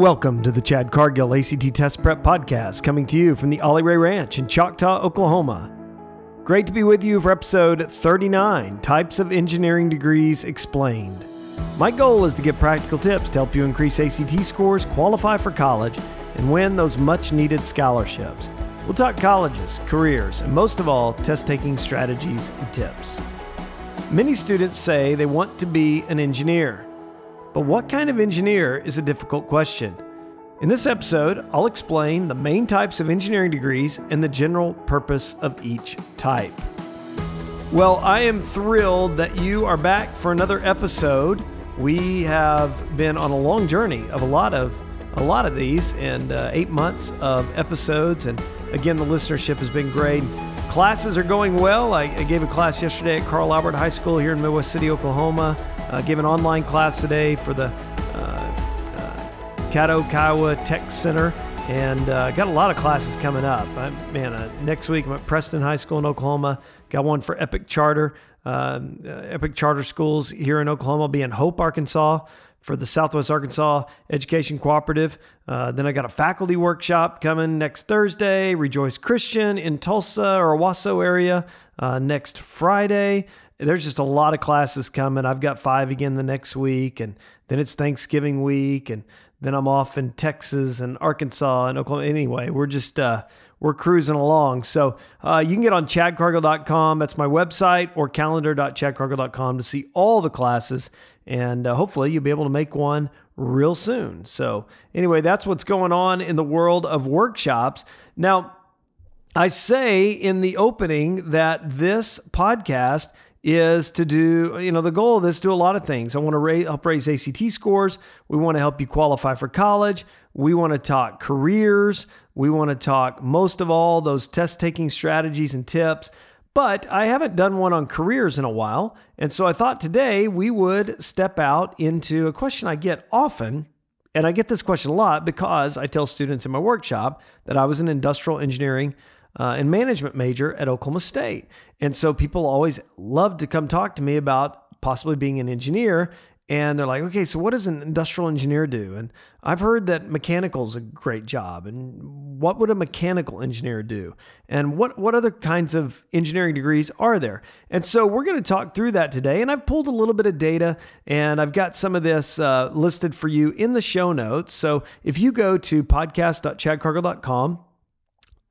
Welcome to the Chad Cargill ACT Test Prep Podcast, coming to you from the Ollie Ray Ranch in Choctaw, Oklahoma. Great to be with you for episode 39 Types of Engineering Degrees Explained. My goal is to give practical tips to help you increase ACT scores, qualify for college, and win those much needed scholarships. We'll talk colleges, careers, and most of all, test taking strategies and tips. Many students say they want to be an engineer. But what kind of engineer is a difficult question. In this episode, I'll explain the main types of engineering degrees and the general purpose of each type. Well, I am thrilled that you are back for another episode. We have been on a long journey of a lot of a lot of these and uh, eight months of episodes, and again, the listenership has been great. Classes are going well. I, I gave a class yesterday at Carl Albert High School here in Midwest City, Oklahoma. Uh, gave an online class today for the uh, uh, Caddo Kiowa Tech Center and uh, got a lot of classes coming up. I, man, uh, next week I'm at Preston High School in Oklahoma. Got one for Epic Charter, um, uh, Epic Charter Schools here in Oklahoma. I'll be in Hope, Arkansas for the Southwest Arkansas Education Cooperative. Uh, then I got a faculty workshop coming next Thursday, Rejoice Christian in Tulsa or Owasso area next Friday there's just a lot of classes coming. I've got five again the next week, and then it's Thanksgiving week, and then I'm off in Texas and Arkansas and Oklahoma. Anyway, we're just uh, we're cruising along. So uh, you can get on chadcargill.com. That's my website, or calendar.chadcargill.com to see all the classes, and uh, hopefully you'll be able to make one real soon. So anyway, that's what's going on in the world of workshops now. I say in the opening that this podcast is to do, you know, the goal of this do a lot of things. I want to raise, help raise ACT scores. We want to help you qualify for college. We want to talk careers. We want to talk most of all those test taking strategies and tips. But I haven't done one on careers in a while. And so I thought today we would step out into a question I get often. And I get this question a lot because I tell students in my workshop that I was an industrial engineering uh, and management major at Oklahoma State. And so people always love to come talk to me about possibly being an engineer. And they're like, okay, so what does an industrial engineer do? And I've heard that mechanical is a great job. And what would a mechanical engineer do? And what, what other kinds of engineering degrees are there? And so we're going to talk through that today. And I've pulled a little bit of data and I've got some of this uh, listed for you in the show notes. So if you go to podcast.chadcargill.com,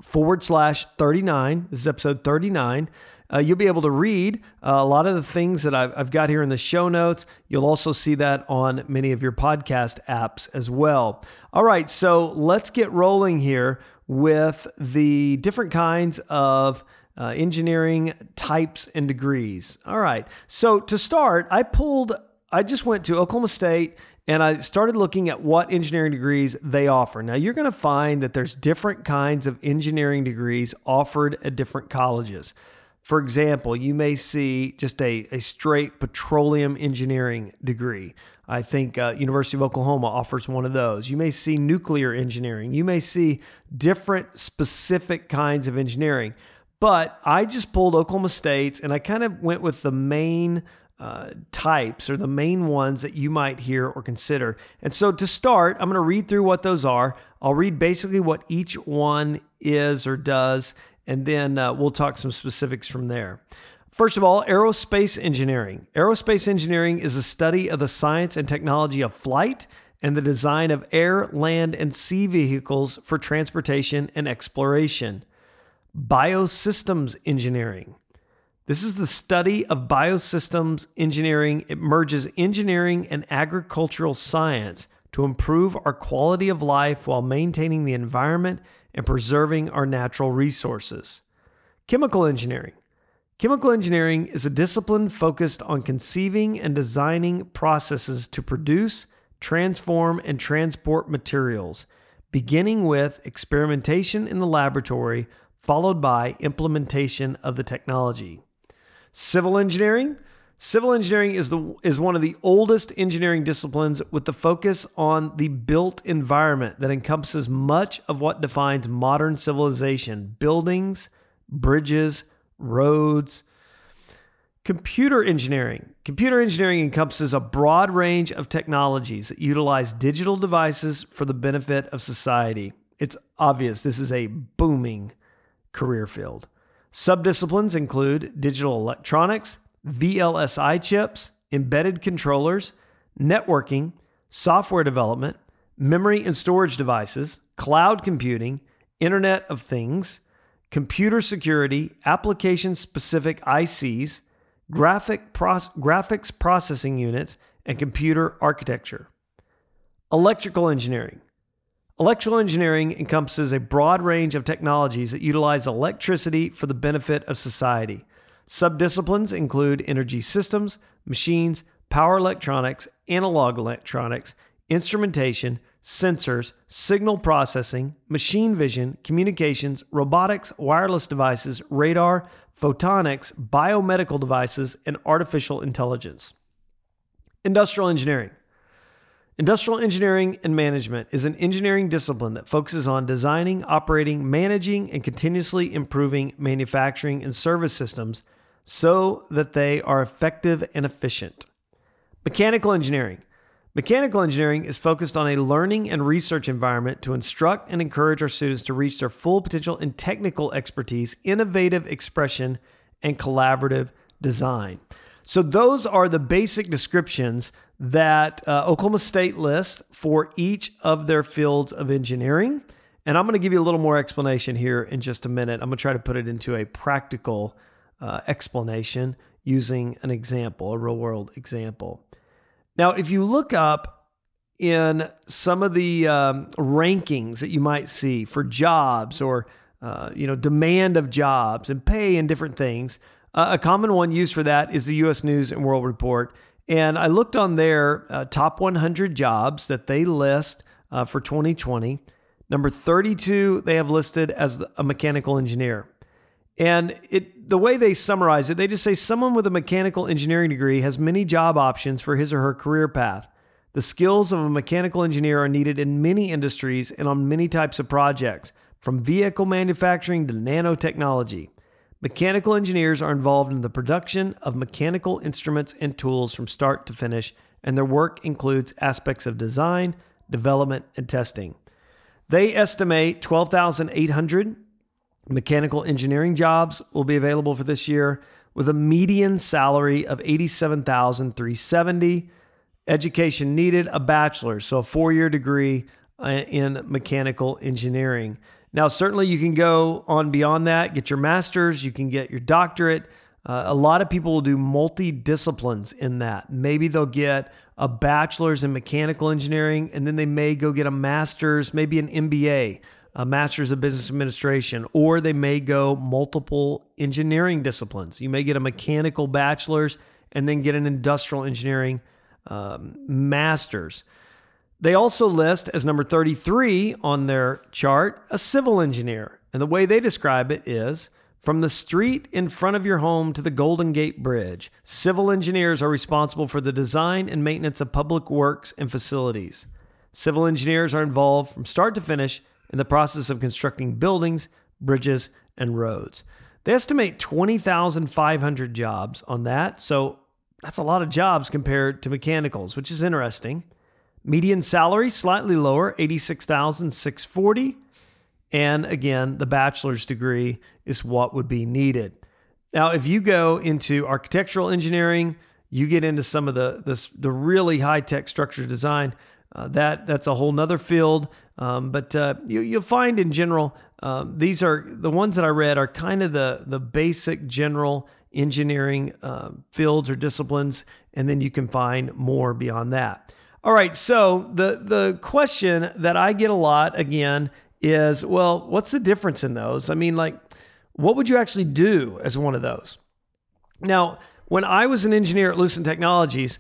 forward slash 39. This is episode 39. Uh, you'll be able to read uh, a lot of the things that I've, I've, got here in the show notes. You'll also see that on many of your podcast apps as well. All right, so let's get rolling here with the different kinds of uh, engineering types and degrees. All right, so to start, I pulled, I just went to Oklahoma State and I started looking at what engineering degrees they offer. Now, you're going to find that there's different kinds of engineering degrees offered at different colleges. For example, you may see just a, a straight petroleum engineering degree. I think uh, University of Oklahoma offers one of those. You may see nuclear engineering. You may see different specific kinds of engineering. But I just pulled Oklahoma State's and I kind of went with the main uh, types or the main ones that you might hear or consider. And so to start, I'm going to read through what those are. I'll read basically what each one is or does, and then uh, we'll talk some specifics from there. First of all, aerospace engineering. Aerospace engineering is a study of the science and technology of flight and the design of air, land, and sea vehicles for transportation and exploration. Biosystems engineering. This is the study of biosystems engineering. It merges engineering and agricultural science to improve our quality of life while maintaining the environment and preserving our natural resources. Chemical engineering. Chemical engineering is a discipline focused on conceiving and designing processes to produce, transform, and transport materials, beginning with experimentation in the laboratory, followed by implementation of the technology. Civil engineering. Civil engineering is the is one of the oldest engineering disciplines with the focus on the built environment that encompasses much of what defines modern civilization: buildings, bridges, roads. Computer engineering. Computer engineering encompasses a broad range of technologies that utilize digital devices for the benefit of society. It's obvious this is a booming career field. Subdisciplines include digital electronics, VLSI chips, embedded controllers, networking, software development, memory and storage devices, cloud computing, Internet of Things, computer security, application specific ICs, graphic graphics processing units, and computer architecture. Electrical engineering. Electrical engineering encompasses a broad range of technologies that utilize electricity for the benefit of society. Subdisciplines include energy systems, machines, power electronics, analog electronics, instrumentation, sensors, signal processing, machine vision, communications, robotics, wireless devices, radar, photonics, biomedical devices, and artificial intelligence. Industrial engineering. Industrial engineering and management is an engineering discipline that focuses on designing, operating, managing, and continuously improving manufacturing and service systems so that they are effective and efficient. Mechanical engineering. Mechanical engineering is focused on a learning and research environment to instruct and encourage our students to reach their full potential in technical expertise, innovative expression, and collaborative design. So, those are the basic descriptions that uh, Oklahoma State lists for each of their fields of engineering. And I'm going to give you a little more explanation here in just a minute. I'm going to try to put it into a practical uh, explanation using an example, a real world example. Now, if you look up in some of the um, rankings that you might see for jobs or uh, you know demand of jobs and pay and different things, uh, a common one used for that is the U.S. News and World Report. And I looked on their uh, top 100 jobs that they list uh, for 2020. Number 32, they have listed as a mechanical engineer. And it the way they summarize it, they just say someone with a mechanical engineering degree has many job options for his or her career path. The skills of a mechanical engineer are needed in many industries and on many types of projects, from vehicle manufacturing to nanotechnology. Mechanical engineers are involved in the production of mechanical instruments and tools from start to finish, and their work includes aspects of design, development, and testing. They estimate 12,800 Mechanical engineering jobs will be available for this year with a median salary of 87,370. Education needed a bachelor's, so a four-year degree uh, in mechanical engineering. Now, certainly you can go on beyond that, get your master's, you can get your doctorate. Uh, a lot of people will do multi disciplines in that. Maybe they'll get a bachelor's in mechanical engineering and then they may go get a master's, maybe an MBA a master's of business administration, or they may go multiple engineering disciplines. You may get a mechanical bachelor's and then get an industrial engineering um, master's. They also list as number 33 on their chart a civil engineer. And the way they describe it is from the street in front of your home to the Golden Gate Bridge, civil engineers are responsible for the design and maintenance of public works and facilities. Civil engineers are involved from start to finish in the process of constructing buildings, bridges, and roads. They estimate 20,500 jobs on that. So that's a lot of jobs compared to mechanicals, which is interesting. Median salary slightly lower, 86,640. And again, the bachelor's degree is what would be needed. Now, if you go into architectural engineering, you get into some of the the, the really high tech structure design. Uh, that that's a whole nother field. Um, but uh, you, you'll find in general, um, these are the ones that I read are kind of the the basic general engineering uh, fields or disciplines, and then you can find more beyond that. All right, so the the question that I get a lot again is, well, what's the difference in those? I mean, like, what would you actually do as one of those? Now, when I was an engineer at Lucent Technologies,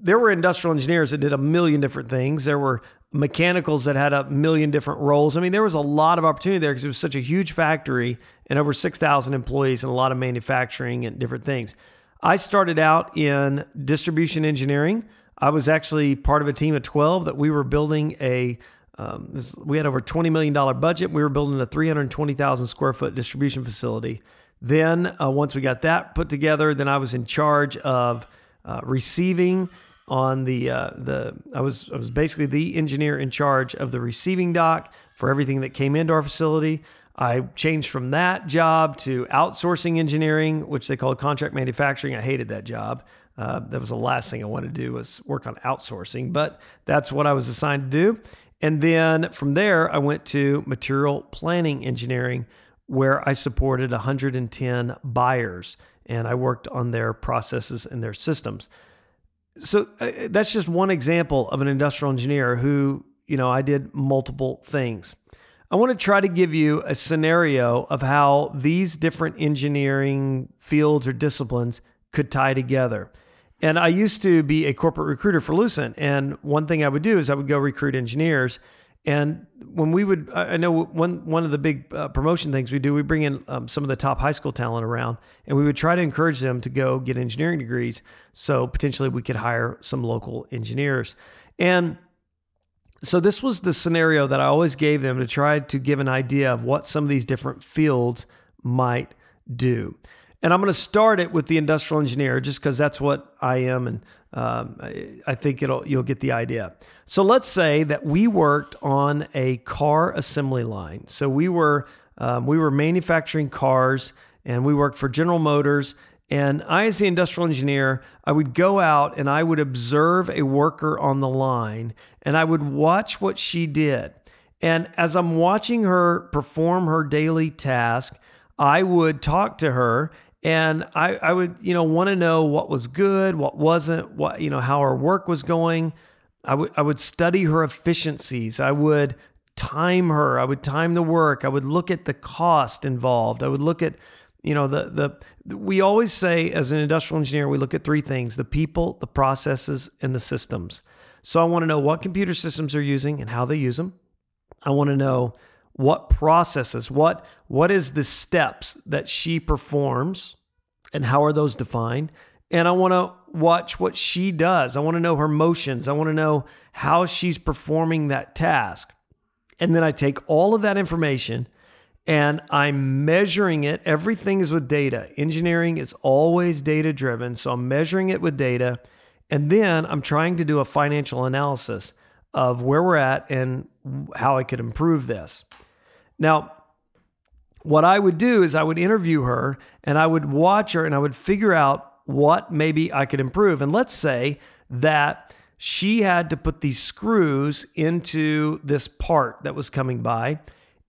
there were industrial engineers that did a million different things. There were mechanicals that had a million different roles. I mean, there was a lot of opportunity there because it was such a huge factory and over 6,000 employees and a lot of manufacturing and different things. I started out in distribution engineering. I was actually part of a team of 12 that we were building a um, we had over $20 million budget. We were building a 320,000 square foot distribution facility Then, uh, once we got that put together, then I was in charge of uh, receiving on the uh, the I was I was basically the engineer in charge of the receiving dock for everything that came into our facility. I changed from that job to outsourcing engineering, which they called contract manufacturing. I hated that job. Uh, that was the last thing I wanted to do was work on outsourcing, but that's what I was assigned to do. And then from there, I went to material planning engineering, where I supported 110 buyers and I worked on their processes and their systems. So uh, that's just one example of an industrial engineer who, you know, I did multiple things. I want to try to give you a scenario of how these different engineering fields or disciplines could tie together. And I used to be a corporate recruiter for Lucent. And one thing I would do is I would go recruit engineers. And when we would, I know one one of the big uh, promotion things we do, we bring in um, some of the top high school talent around, and we would try to encourage them to go get engineering degrees, so potentially we could hire some local engineers. And so this was the scenario that I always gave them to try to give an idea of what some of these different fields might do. And I'm going to start it with the industrial engineer just because that's what I am, and um, I, think it'll you'll get the idea. So let's say that we worked on a car assembly line. So we were um, we were manufacturing cars, and we worked for General Motors. And I, as the industrial engineer, I would go out and I would observe a worker on the line, and I would watch what she did. And as I'm watching her perform her daily task, I would talk to her and I, I would, you know, want to know what was good, what wasn't, what, you know, how her work was going. I would, I would study her efficiencies. I would time her. I would time the work. I would look at the cost involved. I would look at, you know, the, the, we always say as an industrial engineer, we look at three things the people, the processes, and the systems. So I want to know what computer systems are using and how they use them. I want to know what processes, what what is the steps that she performs and how are those defined? And I want to watch what she does. I want to know her motions. I want to know how she's performing that task. And then I take all of that information and I'm measuring it. Everything is with data. Engineering is always data driven. So I'm measuring it with data. And then I'm trying to do a financial analysis of where we're at and how I could improve this. Now, what I would do is I would interview her and I would watch her and I would figure out what maybe I could improve. And let's say that she had to put these screws into this part that was coming by.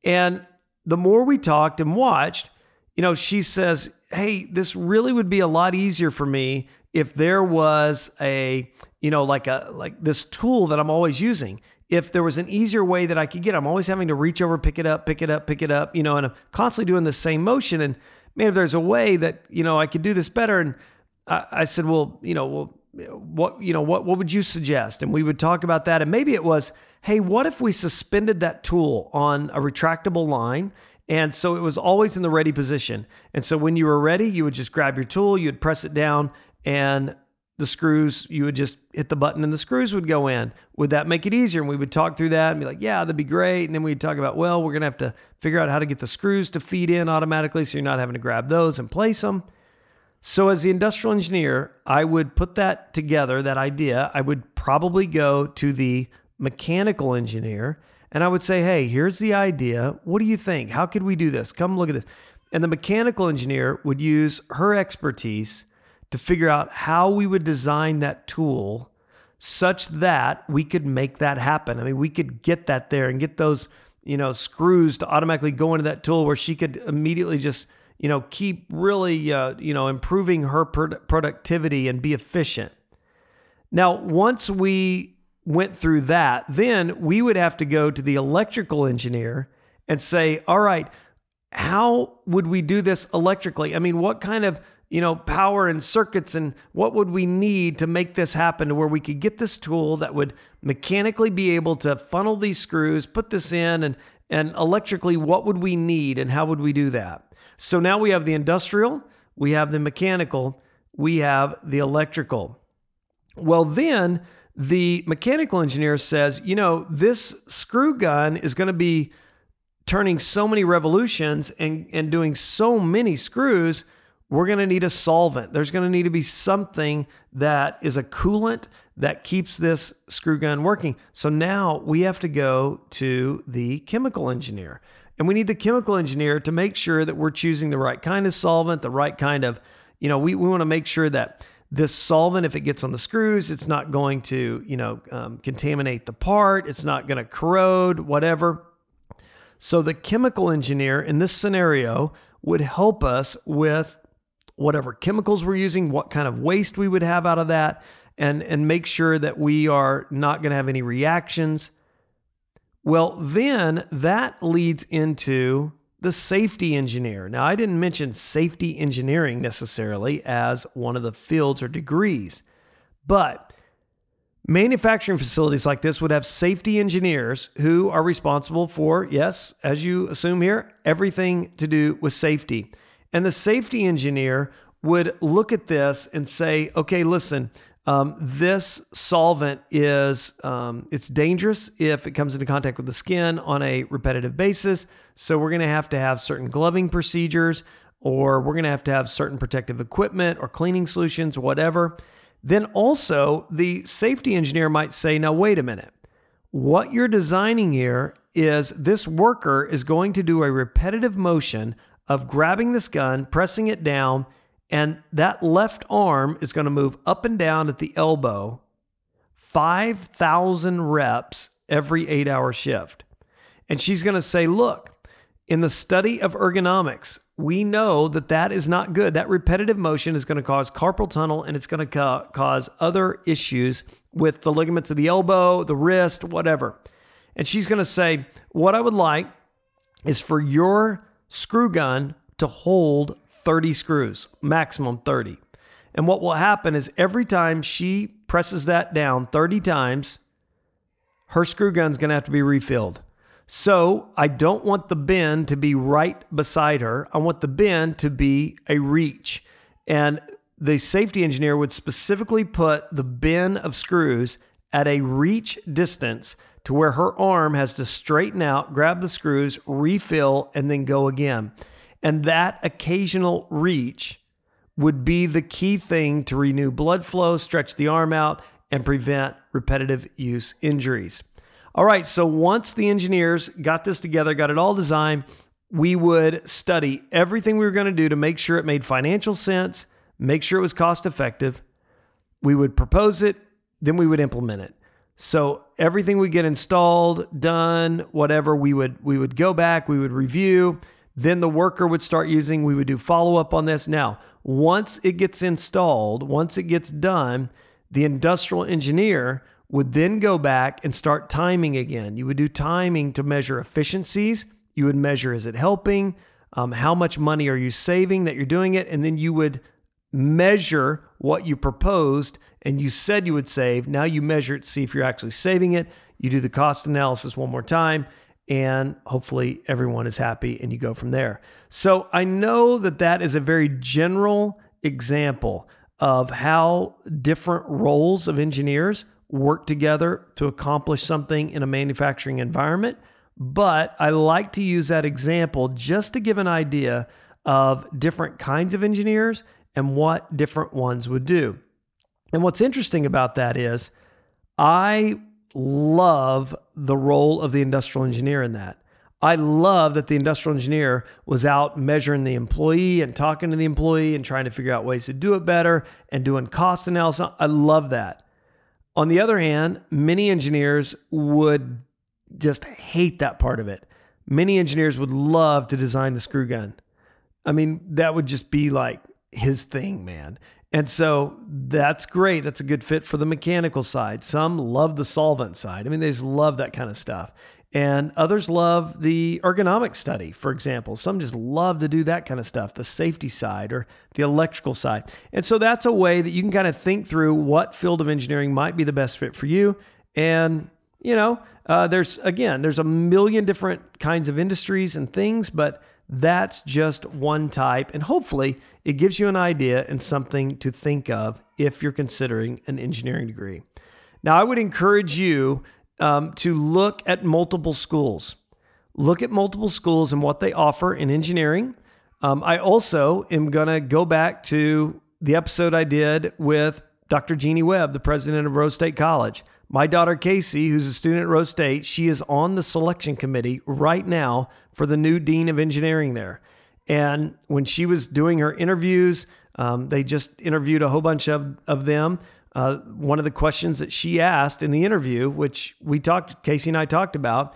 And the more we talked and watched, you know, she says, Hey, this really would be a lot easier for me if there was a, you know, like a, like this tool that I'm always using if there was an easier way that I could get, I'm always having to reach over, pick it up, pick it up, pick it up, you know, and I'm constantly doing the same motion. And man, if there's a way that, you know, I could do this better. And I, I said, well, you know, well, what, you know, what, what would you suggest? And we would talk about that. And maybe it was, hey, what if we suspended that tool on a retractable line? And so it was always in the ready position. And so when you were ready, you would just grab your tool, you'd press it down, and the screws, you would just hit the button and the screws would go in. Would that make it easier? And we would talk through that and be like, yeah, that'd be great. And then we'd talk about, well, we're going to have to figure out how to get the screws to feed in automatically so you're not having to grab those and place them. So, as the industrial engineer, I would put that together, that idea. I would probably go to the mechanical engineer and I would say, hey, here's the idea. What do you think? How could we do this? Come look at this. And the mechanical engineer would use her expertise to figure out how we would design that tool such that we could make that happen. I mean, we could get that there and get those, you know, screws to automatically go into that tool where she could immediately just, you know, keep really, uh, you know, improving her productivity and be efficient. Now, once we went through that, then we would have to go to the electrical engineer and say, all right, how would we do this electrically? I mean, what kind of you know, power and circuits and what would we need to make this happen to where we could get this tool that would mechanically be able to funnel these screws, put this in and and electrically what would we need and how would we do that? So now we have the industrial, we have the mechanical, we have the electrical. Well, then the mechanical engineer says, you know, this screw gun is going to be turning so many revolutions and, and doing so many screws, we're going to need a solvent. There's going to need to be something that is a coolant that keeps this screw gun working. So now we have to go to the chemical engineer. And we need the chemical engineer to make sure that we're choosing the right kind of solvent, the right kind of, you know, we, we want to make sure that this solvent, if it gets on the screws, it's not going to, you know, um, contaminate the part. It's not going to corrode, whatever. So the chemical engineer in this scenario would help us with whatever chemicals we're using, what kind of waste we would have out of that, and, and make sure that we are not going to have any reactions. Well, then that leads into the safety engineer. Now, I didn't mention safety engineering necessarily as one of the fields or degrees, but manufacturing facilities like this would have safety engineers who are responsible for, yes, as you assume here, everything to do with safety. And the safety engineer would look at this and say, okay, listen, um, this solvent is um, it's dangerous if it comes into contact with the skin on a repetitive basis. So we're going to have to have certain gloving procedures, or we're going to have to have certain protective equipment or cleaning solutions, whatever. Then also the safety engineer might say, now wait a minute. What you're designing here is this worker is going to do a repetitive motion of grabbing this gun, pressing it down, and that left arm is going to move up and down at the elbow 5,000 reps every eight hour shift. And she's going to say, look, in the study of ergonomics, we know that that is not good. That repetitive motion is going to cause carpal tunnel and it's going to ca- cause other issues with the ligaments of the elbow, the wrist, whatever. And she's going to say, What I would like is for your screw gun to hold 30 screws, maximum 30. And what will happen is every time she presses that down 30 times, her screw gun's going to have to be refilled. So I don't want the bin to be right beside her. I want the bin to be a reach. And the safety engineer would specifically put the bin of screws at a reach distance to where her arm has to straighten out, grab the screws, refill, and then go again. And that occasional reach would be the key thing to renew blood flow, stretch the arm out, and prevent repetitive use injuries. All right, so once the engineers got this together, got it all designed, we would study everything we were going to do to make sure it made financial sense, make sure it was cost effective. We would propose it, then we would implement it. So everything we get installed, done, whatever, we would we would go back, we would review, then the worker would start using, we would do follow up on this. Now, once it gets installed, once it gets done, the industrial engineer would then go back and start timing again. You would do timing to measure efficiencies. You would measure is it helping? Um, how much money are you saving that you're doing it? And then you would measure what you proposed and you said you would save. Now you measure it, see if you're actually saving it. You do the cost analysis one more time, and hopefully everyone is happy and you go from there. So I know that that is a very general example of how different roles of engineers work together to accomplish something in a manufacturing environment. But I like to use that example just to give an idea of different kinds of engineers and what different ones would do. And what's interesting about that is I love the role of the industrial engineer in that. I love that the industrial engineer was out measuring the employee and talking to the employee and trying to figure out ways to do it better and doing cost analysis. I love that. On the other hand, many engineers would just hate that part of it. Many engineers would love to design the screw gun. I mean, that would just be like his thing, man. And so that's great. That's a good fit for the mechanical side. Some love the solvent side. I mean, they just love that kind of stuff. And others love the ergonomic study, for example. Some just love to do that kind of stuff, the safety side or the electrical side. And so that's a way that you can kind of think through what field of engineering might be the best fit for you. And, you know, uh, there's, again, there's a million different kinds of industries and things, but that's just one type. And hopefully it gives you an idea and something to think of if you're considering an engineering degree. Now, I would encourage you um, to look at multiple schools. look at multiple schools and what they offer in engineering. Um, I also am going to go back to the episode I did with Dr. Jeannie Webb, the president of Rose State College. My daughter Casey, who's a student at Rose State, she is on the selection committee right now for the new dean of engineering there. And when she was doing her interviews, um, they just interviewed a whole bunch of, of them. Uh, one of the questions that she asked in the interview, which we talked, Casey and I talked about,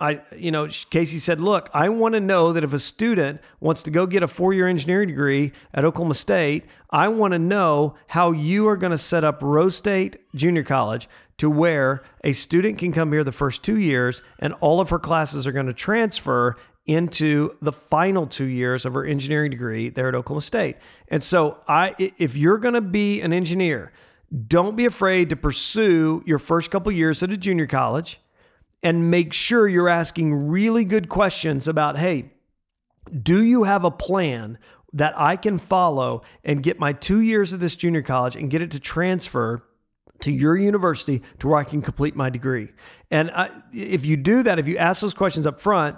I, you know, Casey said, look, I want to know that if a student wants to go get a four year engineering degree at Oklahoma State, I want to know how you are going to set up Rose State Junior College to where a student can come here the first two years and all of her classes are going to transfer into the final two years of her engineering degree there at Oklahoma State. And so I if you're going to be an engineer, don't be afraid to pursue your first couple years at a junior college and make sure you're asking really good questions about, "Hey, do you have a plan that I can follow and get my 2 years of this junior college and get it to transfer to your university to where I can complete my degree. And I, if you do that, if you ask those questions up front,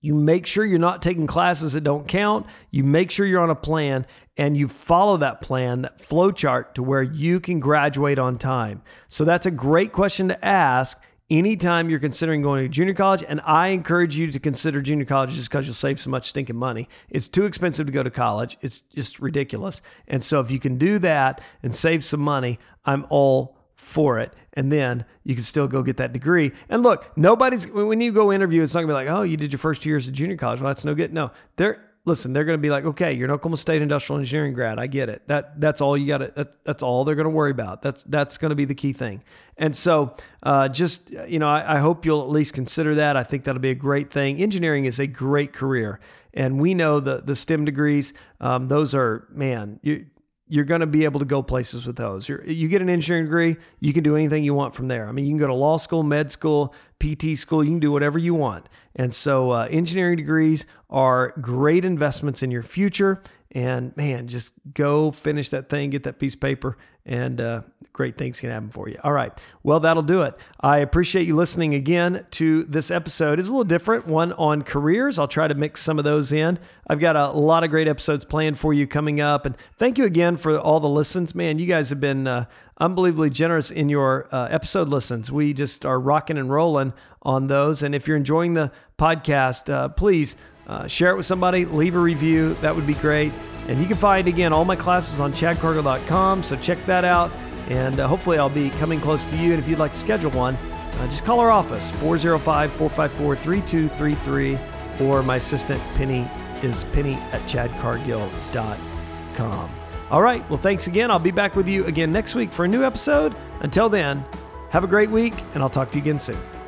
you make sure you're not taking classes that don't count. You make sure you're on a plan and you follow that plan, that flow chart to where you can graduate on time. So that's a great question to ask anytime you're considering going to junior college. And I encourage you to consider junior college just because you'll save so much stinking money. It's too expensive to go to college, it's just ridiculous. And so if you can do that and save some money, I'm all for it. And then you can still go get that degree. And look, nobody's, when you go interview, it's not gonna be like, oh, you did your first two years of junior college. Well, that's no good. No, they're, listen, they're going to be like, okay, you're an Oklahoma State industrial engineering grad. I get it. That that's all you got to. That, that's all they're going to worry about. That's that's going to be the key thing. And so, uh, just you know, I, I, hope you'll at least consider that. I think that'll be a great thing. Engineering is a great career, and we know the the STEM degrees. Um, those are man, you you're going to be able to go places with those. You're, you get an engineering degree, you can do anything you want from there. I mean, you can go to law school, med school, PT school, you can do whatever you want. And so, uh, engineering degrees are great investments in your future. And man, just go finish that thing, get that piece of paper, and uh, great things can happen for you. All right. Well, that'll do it. I appreciate you listening again to this episode. It's a little different, one on careers. I'll try to mix some of those in. I've got a lot of great episodes planned for you coming up. And thank you again for all the listens. Man, you guys have been uh, unbelievably generous in your uh, episode listens. We just are rocking and rolling on those. And if you're enjoying the podcast, uh, please uh, share it with somebody, leave a review. That would be great. And you can find, again, all my classes on chadcargill.com. So check that out. And uh, hopefully, I'll be coming close to you. And if you'd like to schedule one, uh, just call our office, 405 454 3233. Or my assistant, Penny, is penny at chadcargill.com. All right. Well, thanks again. I'll be back with you again next week for a new episode. Until then, have a great week, and I'll talk to you again soon.